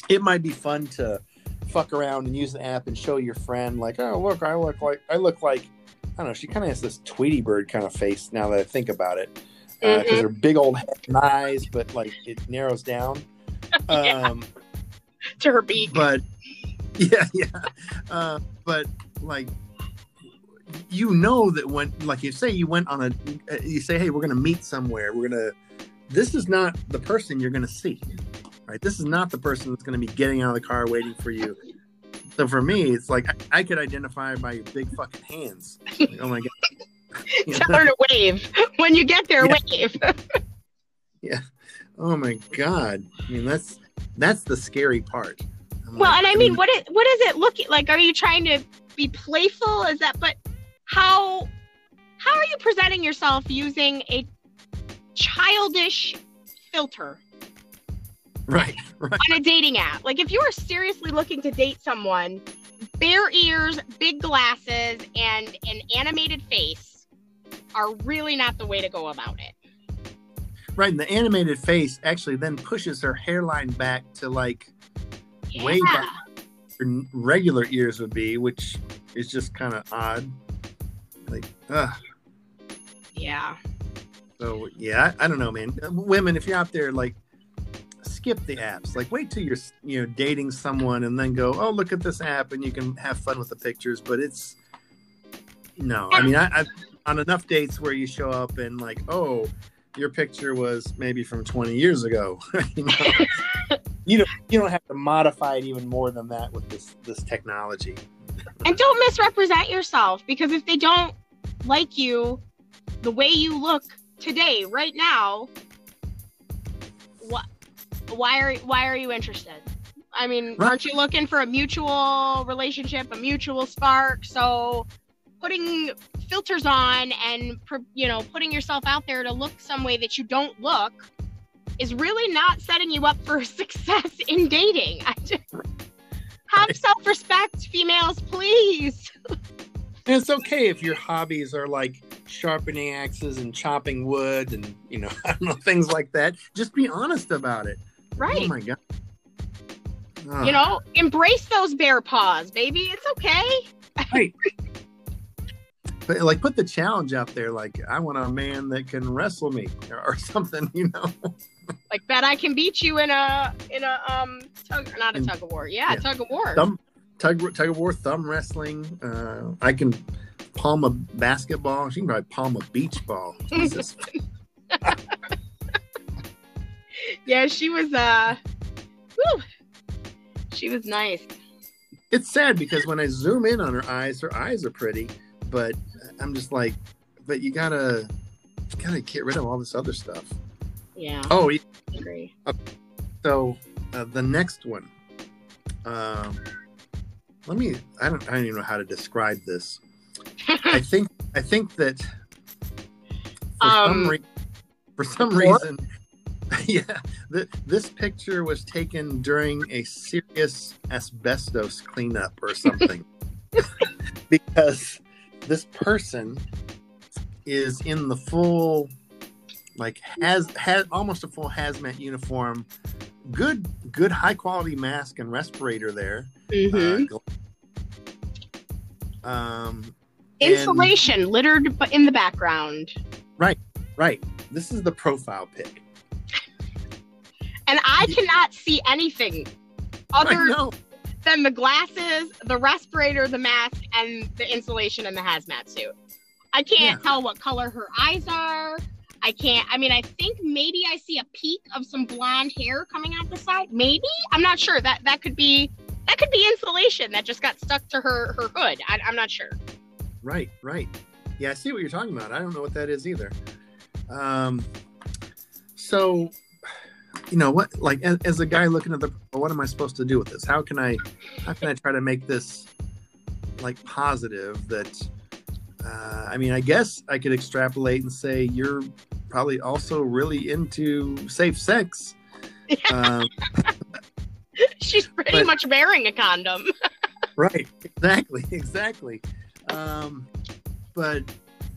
it might be fun to fuck around and use the app and show your friend, like, oh look, I look like I look like I don't know. She kind of has this Tweety Bird kind of face now that I think about it, because Mhm. her big old eyes, but like it narrows down. Yeah. Um, To her beak. but yeah, yeah. Uh, but like, you know that when, like, you say you went on a, uh, you say, hey, we're gonna meet somewhere. We're gonna. This is not the person you're gonna see, right? This is not the person that's gonna be getting out of the car waiting for you. So for me, it's like I, I could identify by your big fucking hands. Like, oh my god. Tell her to wave. When you get there, Yeah. wave. Yeah. Oh my god. I mean, that's that's the scary part. I'm Well, like, and I mean, what is what is it looking like? Are you trying to be playful? Is that but how how are you presenting yourself using a childish filter right, right. on a dating app? Like if you are seriously looking to date someone, bear ears, big glasses, and an animated face are really not the way to go about it. Right, and the animated face actually then pushes her hairline back to like way back her regular ears would be, which is just kind of odd. Like, ugh. Yeah. So yeah, I, I don't know, man. Uh, women, if you're out there, like, skip the apps. Like, wait till you're you know dating someone, and then go, oh, look at this app, and you can have fun with the pictures. But it's no, I mean, I, I've on enough dates where you show up and like, oh, your picture was maybe from 20 years ago. you, know? you don't you don't have to modify it even more than that with this this technology. And don't misrepresent yourself because if they don't like you the way you look today, right now, what why are why are you interested? I mean, Right. aren't you looking for a mutual relationship, a mutual spark? So putting filters on and you know putting yourself out there to look some way that you don't look is really not setting you up for success in dating. I just, have Right. self-respect, females, please. And it's okay if your hobbies are like sharpening axes and chopping wood and you know I don't know things like that. Just be honest about it. Right. Oh my god. Ah, you know, embrace those bear paws, baby. It's okay. But like put the challenge out there. Like I want a man that can wrestle me or, or something. You know. Like bet I can beat you in a in a um tug not a In- tug of war. Yeah, yeah. tug of war. Thumb tug tug of war, thumb wrestling. Uh, I can palm a basketball. She can probably palm a beach ball. Yeah, she was uh whew, she was nice. it's sad because when I zoom in on her eyes, her eyes are pretty, but I'm just like, but you gotta, you gotta get rid of all this other stuff. Yeah, Oh, yeah, I agree. so uh, the next one. Um, let me. I don't. I don't even know how to describe this. I think. I think that for some Um, re- for some reason, yeah, th- this picture was taken during a serious asbestos cleanup or something, because this person is in the full, like has has almost a full hazmat uniform, good good high quality mask and respirator there. Mhm. Uh, um, and- Insulation littered bu- in the background. right. Right. This is the profile pic. And I cannot see anything other than the glasses, the respirator, the mask, and the insulation and the hazmat suit. I can't Yeah. tell what color her eyes are. I can't. I mean, I think maybe I see a peek of some blonde hair coming out the side. Maybe I'm not sure. That that could be that could be insulation that just got stuck to her her hood. I, I'm not sure. Right, right. Yeah, I see what you're talking about. I don't know what that is either. Um, so, you know what? Like, as, as a guy looking at the, what am I supposed to do with this? How can I, how can I try to make this like positive? That, uh, I mean, I guess I could extrapolate and say you're probably also really into safe sex. Um, She's pretty But- much wearing a condom. right exactly exactly um but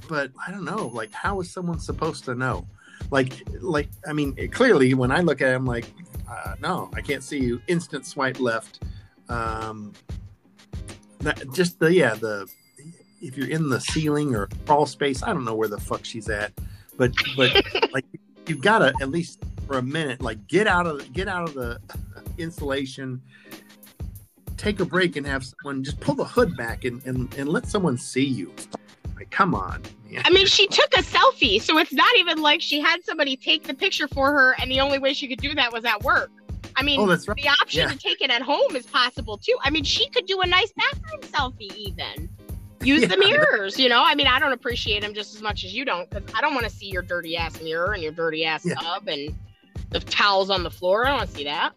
but i don't know like how is someone supposed to know like like i mean clearly when i look at it i'm like uh, no i can't see you instant swipe left um that just the yeah the if you're in the ceiling or crawl space i don't know where the fuck she's at but but like you've got to at least for a minute like get out of the, get out of the insulation take a break and have someone just pull the hood back and, and, and let someone see you. Like, come on. Man. I mean, she took a selfie, so it's not even like she had somebody take the picture for her, and the only way she could do that was at work. I mean, Oh, right. the option Yeah. to take it at home is possible too. I mean, she could do a nice bathroom selfie even. Use the mirrors, you know. I mean, I don't appreciate them just as much as you don't, because I don't want to see your dirty ass mirror and your dirty ass Yeah. tub and the towels on the floor. I don't want to see that.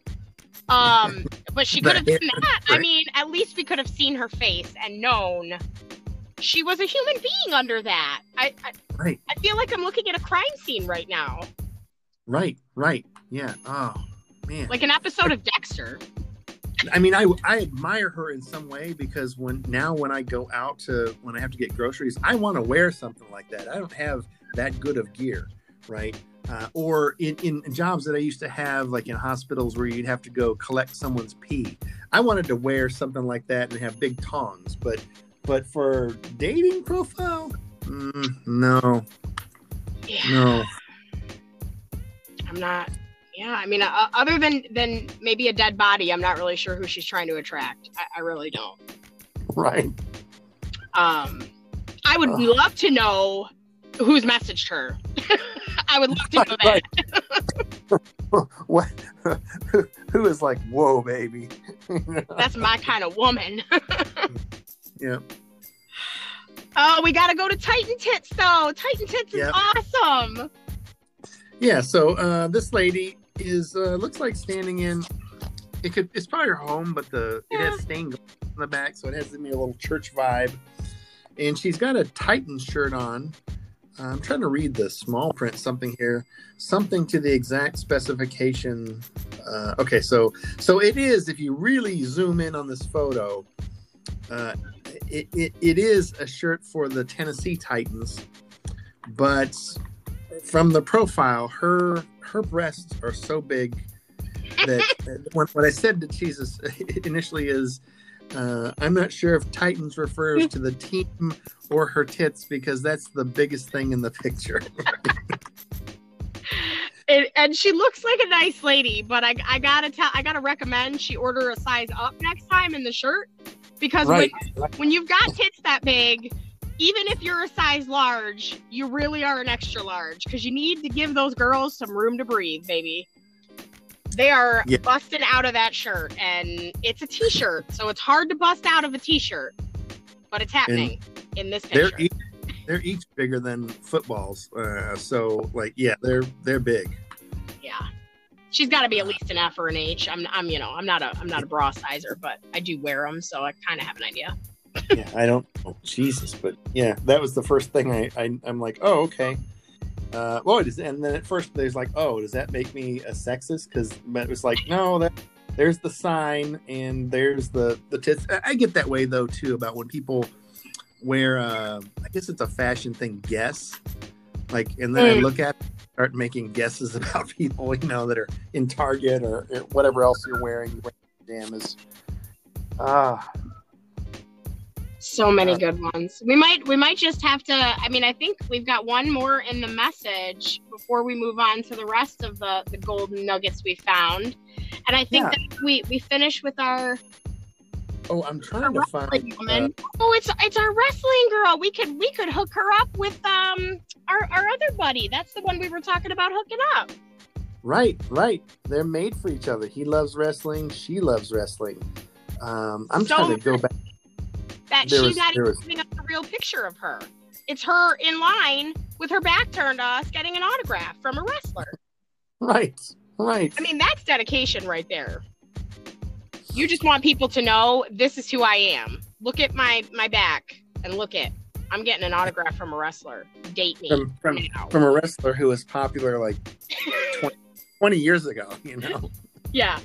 Um, but she could have done that. I mean, at least we could have seen her face and known she was a human being under that. I, I Right, I feel like I'm looking at a crime scene right now, right, right. Yeah. Oh, man. like an episode of Dexter. I mean, I, I admire her in some way because when now when I go out to when I have to get groceries, I want to wear something like that. I don't have that good of gear, right? Uh, or in, in jobs that I used to have, like in hospitals where you'd have to go collect someone's pee. I wanted to wear something like that and have big tongs, but but for dating profile, mm, no, Yeah. no. I'm not. Yeah, I mean, uh, other than than maybe a dead body, I'm not really sure who she's trying to attract. I, I really don't. Right. Um, I would Ugh. love to know who's messaged her. I would love to know that. Right. what? who, who is like, whoa, baby? That's my kind of woman. Yeah. oh, we got to go to Titan Tits though. Titan Tits is Yep. awesome. Yeah. So uh, this lady, is uh, looks like standing in. It could. It's probably her home, but the it has stained on the back, so it has me a little church vibe. And she's got a Titan shirt on. I'm trying to read the small print something here, something to the exact specification. Uh, okay, so so it is. If you really zoom in on this photo, uh, it, it, it is a shirt for the Tennessee Titans, but from the profile, her her breasts are so big that what, what I said to Jesus initially is, uh, I'm not sure if Titans refers to the team or her tits because that's the biggest thing in the picture. It, and she looks like a nice lady, but I, I gotta tell, I gotta recommend she order a size up next time in the shirt because right. when, when you've got tits that big, even if you're a size large, you really are an extra large because you need to give those girls some room to breathe, baby. They are Yeah. busting out of that shirt, and it's a t-shirt, so it's hard to bust out of a t-shirt, but it's happening in this they're picture. each, they're each bigger than footballs. Uh, so like yeah, they're they're big. She's got to be at least an F or an H. I'm, I'm, you know, I'm not a, I'm not a bra sizer, but I do wear them, so I kind of have an idea. yeah, I don't. Oh, Jesus, but yeah, that was the first thing I, I I'm like, oh okay. Uh, well, it is, and then at first there's like, oh, does that make me a sexist? Because it was like, no, that there's the sign and there's the the tits. I- I get that way though too about when people wear. Uh, I guess it's a fashion thing. Guess, like, and then I Mm. look at start making guesses about people, you know, that are in Target or, or whatever else you're wearing. You wear pajamas. Ah, So many Uh, good ones. We might we might just have to I mean I think we've got one more in the message before we move on to the rest of the the golden nuggets we found. And I think Yeah. that we we finish with our, oh, I'm trying to find. uh, woman. oh, it's it's our wrestling girl. We could we could hook her up with um our our other buddy. That's the one we were talking about hooking up. Right, right. They're made for each other. He loves wrestling. She loves wrestling. Um, I'm So trying to go back. That There she's was- not even was- giving us a real picture of her. It's her in line with her back turned to us getting an autograph from a wrestler. Right, right. I mean, that's dedication right there. You just want people to know this is who I am. Look at my my back and look at I'm getting an autograph from a wrestler. Date me From from now. from a wrestler who was popular like 20, 20 years ago. You know. yeah.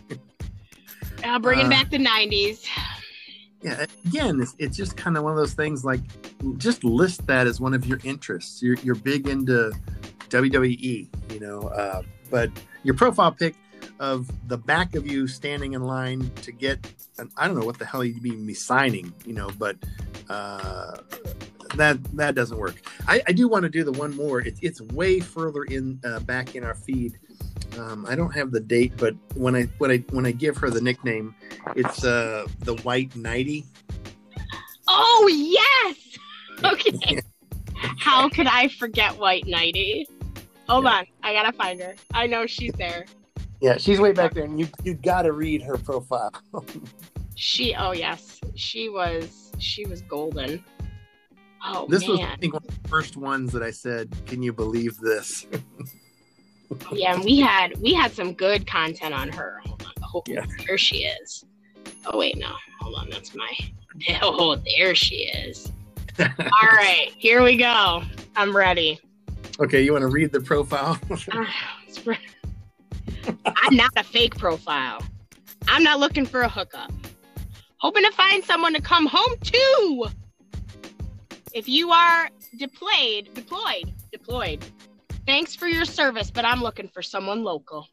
Uh, bringing Uh, back the '90s. Yeah. Again, it's, it's just kind of one of those things. Like, just list that as one of your interests. You're you're big into WWE. You know, uh, but your profile pic of the back of you standing in line to get an, I don't know what the hell you'd be signing, you know, but uh, that that doesn't work. I, I do want to do the one more. It's it's way further in uh, back in our feed. Um, I don't have the date, but when I when I when I give her the nickname, it's uh the white nighty. Oh yes. Okay. How could I forget White Nighty? Hold Yeah. on, I gotta find her. I know she's there. Yeah, she's way back there, and you you got to read her profile. She. Oh yes, she was. She was golden. Oh this was I think one of the first ones that I said, "Can you believe this?" Oh, yeah, and we had we had some good content on her. Oh, Hold on. Oh, Yeah. there she is. Oh wait, no. Hold on, that's my. Oh, there she is. All right, here we go. I'm ready. okay, you want to read the profile? Ah, it's re- I'm not a fake profile. I'm not looking for a hookup. Hoping to find someone to come home to. If you are deployed, deployed, deployed. Thanks for your service, but I'm looking for someone local.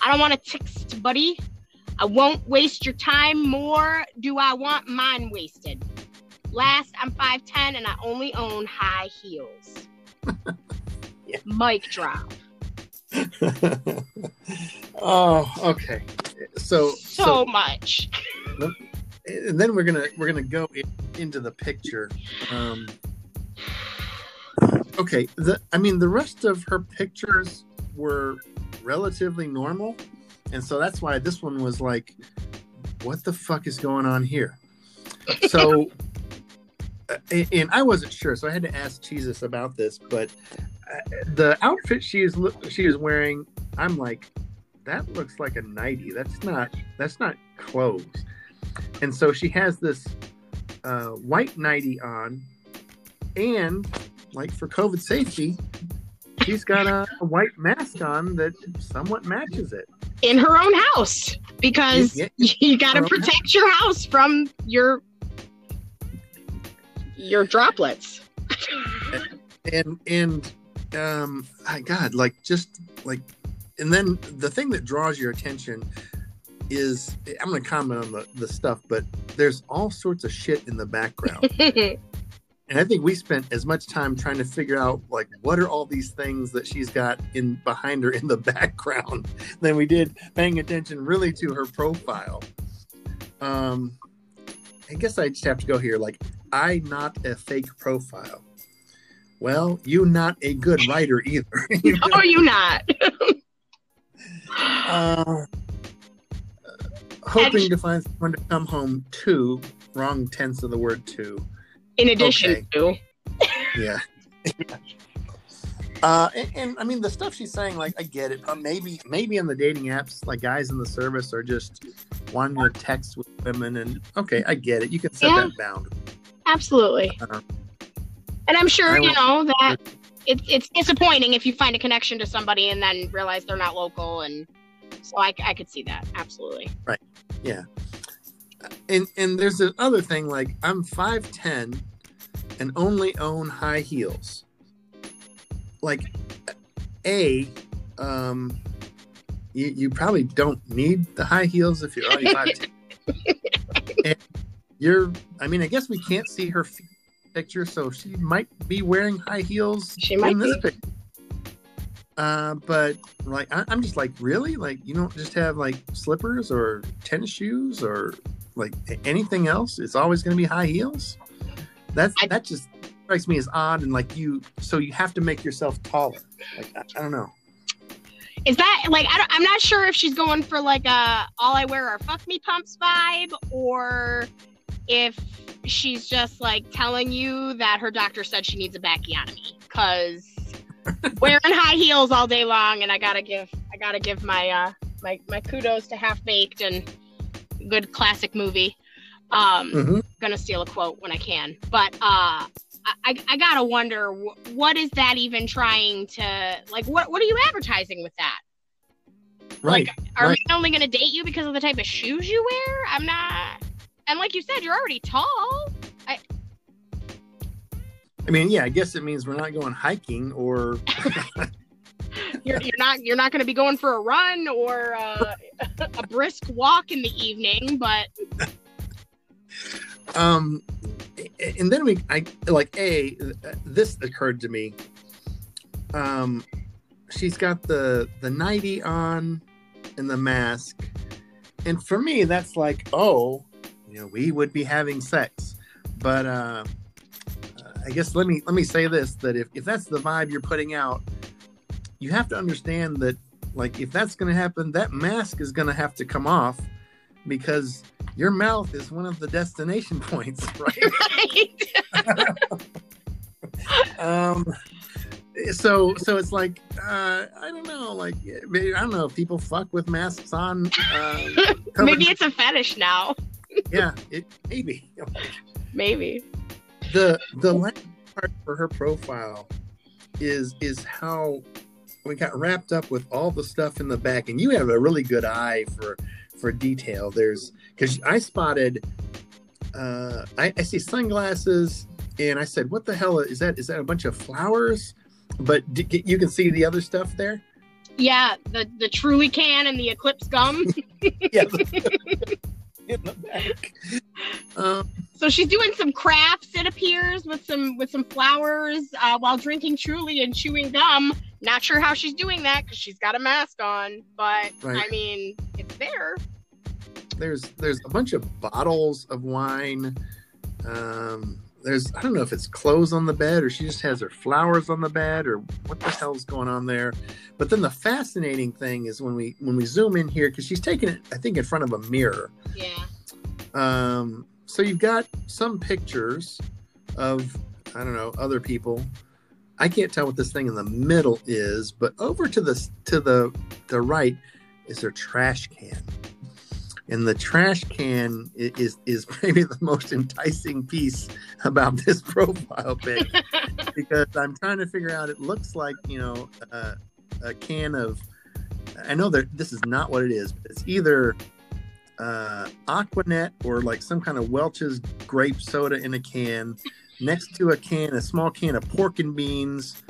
I don't want a text, buddy. I won't waste your time more. Do I want mine wasted? Last, I'm 5'10 and I only own high heels. Yeah. Mic drop. oh, okay. So so, so much. and then we're gonna we're gonna go in, into the picture. Um, okay, the I mean the rest of her pictures were relatively normal, and so that's why this one was like, what the fuck is going on here? So, and I wasn't sure, so I had to ask Jesus about this. But the outfit she is she is wearing, I'm like, that looks like a nightie. That's not that's not clothes. And so she has this uh, white nightie on, and like for COVID safety, she's got a, a white mask on that somewhat matches it. in her own house because Yeah, you got to protect your house from your your droplets. and and um god like just like and then the thing that draws your attention is i'm gonna comment on the, the stuff but there's all sorts of shit in the background. And i think we spent as much time trying to figure out like what are all these things that she's got in behind her in the background than we did paying attention really to her profile. Um i guess i just have to go here like i not a fake profile well you not a good writer either You know? oh, you not. uh, hoping to find someone to come home to wrong tense of the word to In addition Okay. to, yeah uh and, and i mean the stuff she's saying like i get it maybe maybe in the dating apps like guys in the service are just wanting to text with women and okay i get it you can set Yeah. that bound. absolutely. Uh, And I'm sure you know that it, it's disappointing if you find a connection to somebody and then realize they're not local, and so I, I could see that absolutely. Right. Yeah. And and there's this other thing like i'm 5'10 and only own high heels like a um you, you probably don't need the high heels if you're already 5'10 you're i mean i guess we can't see her picture so she might be wearing high heels She might in this be. picture uh, but like I, I'm just like really like you don't just have like slippers or tennis shoes or like anything else. It's always going to be high heels. That's I- that just strikes me as odd and like you. So you have to make yourself taller. Like I, I don't know. Is that like I don't, I'm not sure if she's going for like a all I wear are fuck me pumps vibe or if she's just like telling you that her doctor said she needs a backiotomy because wearing high heels all day long and I gotta give I gotta give my uh my my kudos to Half Baked and good classic movie. Um, Mhm. gonna steal a quote when I can, but uh. I, I, gotta wonder wh- what is that even trying to like what what are you advertising with that Right. like, are right. men only to date you because of the type of shoes you wear? I'm not. And like you said, you're already tall. I I mean, yeah. I guess it means we're not going hiking or You're, you're not. You're not going to be going for a run or uh, a brisk walk in the evening. But um and then we i like a this occurred to me um she's got the the nightie on and the mask and for me that's like oh you know we would be having sex but uh i guess let me let me say this that if, if that's the vibe you're putting out you have to understand that like if that's going to happen that mask is going to have to come off because your mouth is one of the destination points right right. um so so it's like uh i don't know like maybe, i don't know if people fuck with masks on uh, maybe it's a fetish now. Yeah it maybe. Maybe. the the last part for her profile is is how we got wrapped up with all the stuff in the back and you have a really good eye for for detail. There's because i spotted uh I, I see sunglasses and i said what the hell is that? Is that a bunch of flowers? But d- you can see the other stuff there? Yeah, the the Truly can and the Eclipse gum. yeah in the back um so she's doing some crafts. It appears with some with some flowers uh, while drinking Truly and chewing gum. Not sure how she's doing that because she's got a mask on. But Right. I mean, it's there. there's there's a bunch of bottles of wine. Um, there's I don't know if it's clothes on the bed or she just has her flowers on the bed or what the hell's going on there. But then the fascinating thing is when we when we zoom in here because she's taking it I think in front of a mirror. Yeah. Um, so you've got some pictures of I don't know other people. I can't tell what this thing in the middle is, but over to the to the the right, is their trash can. And the trash can is is maybe the most enticing piece about this profile pic because I'm trying to figure out. It looks like you know uh, a can of. I know that this is not what it is, but it's either uh, Aqua Net or like some kind of Welch's grape soda in a can, next to a can, a small can of pork and beans,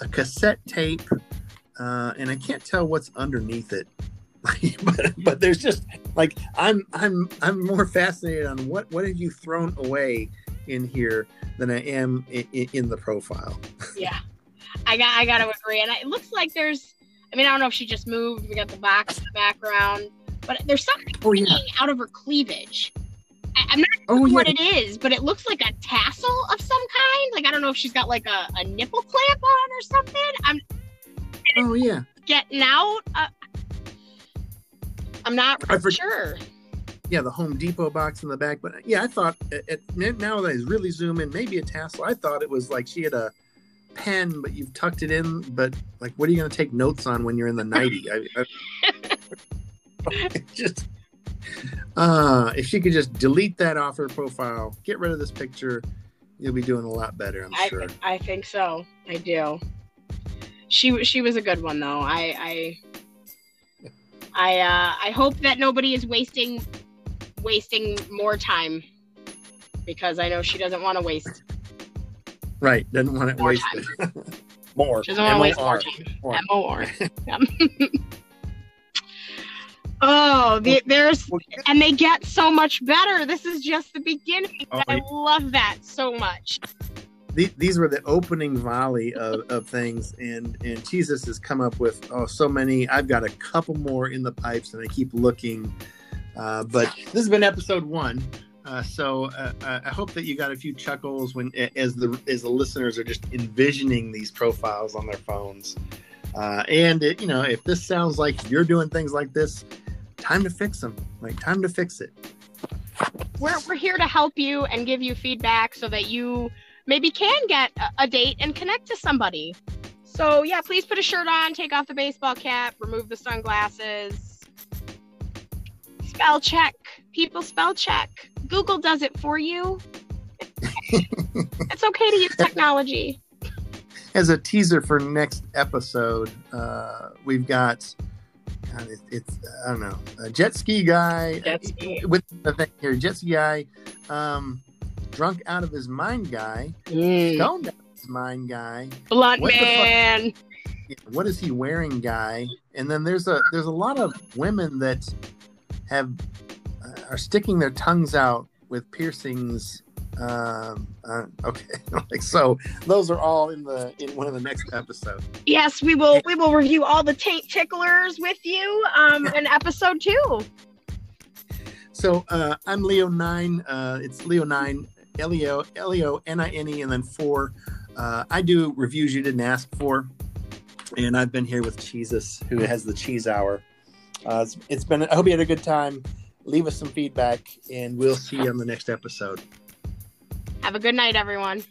a cassette tape, uh, and I can't tell what's underneath it. but but there's just like I'm I'm I'm more fascinated on what what have you thrown away in here than I am in, in the profile. yeah, I got I got to agree. And it looks like there's. I mean, I don't know if she just moved. We got the box in the background, but there's something Oh yeah, hanging out of her cleavage. I, I'm not oh sure yeah. what it is, but it looks like a tassel of some kind. Like I don't know if she's got like a, a nipple clamp on or something. I'm Oh yeah. getting out. Uh, I'm not forget- sure. yeah, the Home Depot box in the back. But yeah, I thought it, it, now that I really zoom in, maybe a tassel. I thought it was like she had a pen, but you've tucked it in. But like, what are you going to take notes on when you're in the nighty? I, I, just uh, if she could just delete that off her profile, get rid of this picture, you'll be doing a lot better. I'm I, sure. I think so. I do. She she was a good one though. I I I uh, I hope that nobody is wasting wasting more time because I know she doesn't want to waste. Right? Doesn't want it More wasted. more. She doesn't want to waste more time. More. M-O-R. Oh, the, there's and they get so much better. This is just the beginning. Oh, I love that so much. The- these were the opening volley of, of things and and jesus has come up with oh so many i've got a couple more in the pipes and i keep looking uh, but this has been episode one uh, so uh, I I hope that you got a few chuckles when as the as the listeners are just envisioning these profiles on their phones. Uh, and it, you know, if this sounds like you're doing things like this, time to fix them. Like time to fix it. We're we're here to help you and give you feedback so that you maybe can get a, a date and connect to somebody. So yeah, please put a shirt on, take off the baseball cap, remove the sunglasses. Spell check. People spell check. Google does it for you. it's okay to use technology. As a teaser for next episode, uh, we've got. God, it, it's I don't know a jet ski guy Jet ski. with the thing here jet ski guy, um, drunk out of his mind guy, stoned out of his mind guy, Blunt What man. what is he wearing guy and then there's a there's a lot of women that have uh, are sticking their tongues out with piercings um uh, okay like so those are all in the in one of the next episodes Yes, we will. We will review all the taint ticklers with you um, in episode two. so uh i'm leo nine uh it's leo nine leo leo n-i-n-e and then four. Uh i do reviews you didn't ask for and i've been here with jesus who has the cheese hour. Uh it's, it's been i hope you had a good time. Leave us some feedback and we'll see you on the next episode. Have a good night, everyone.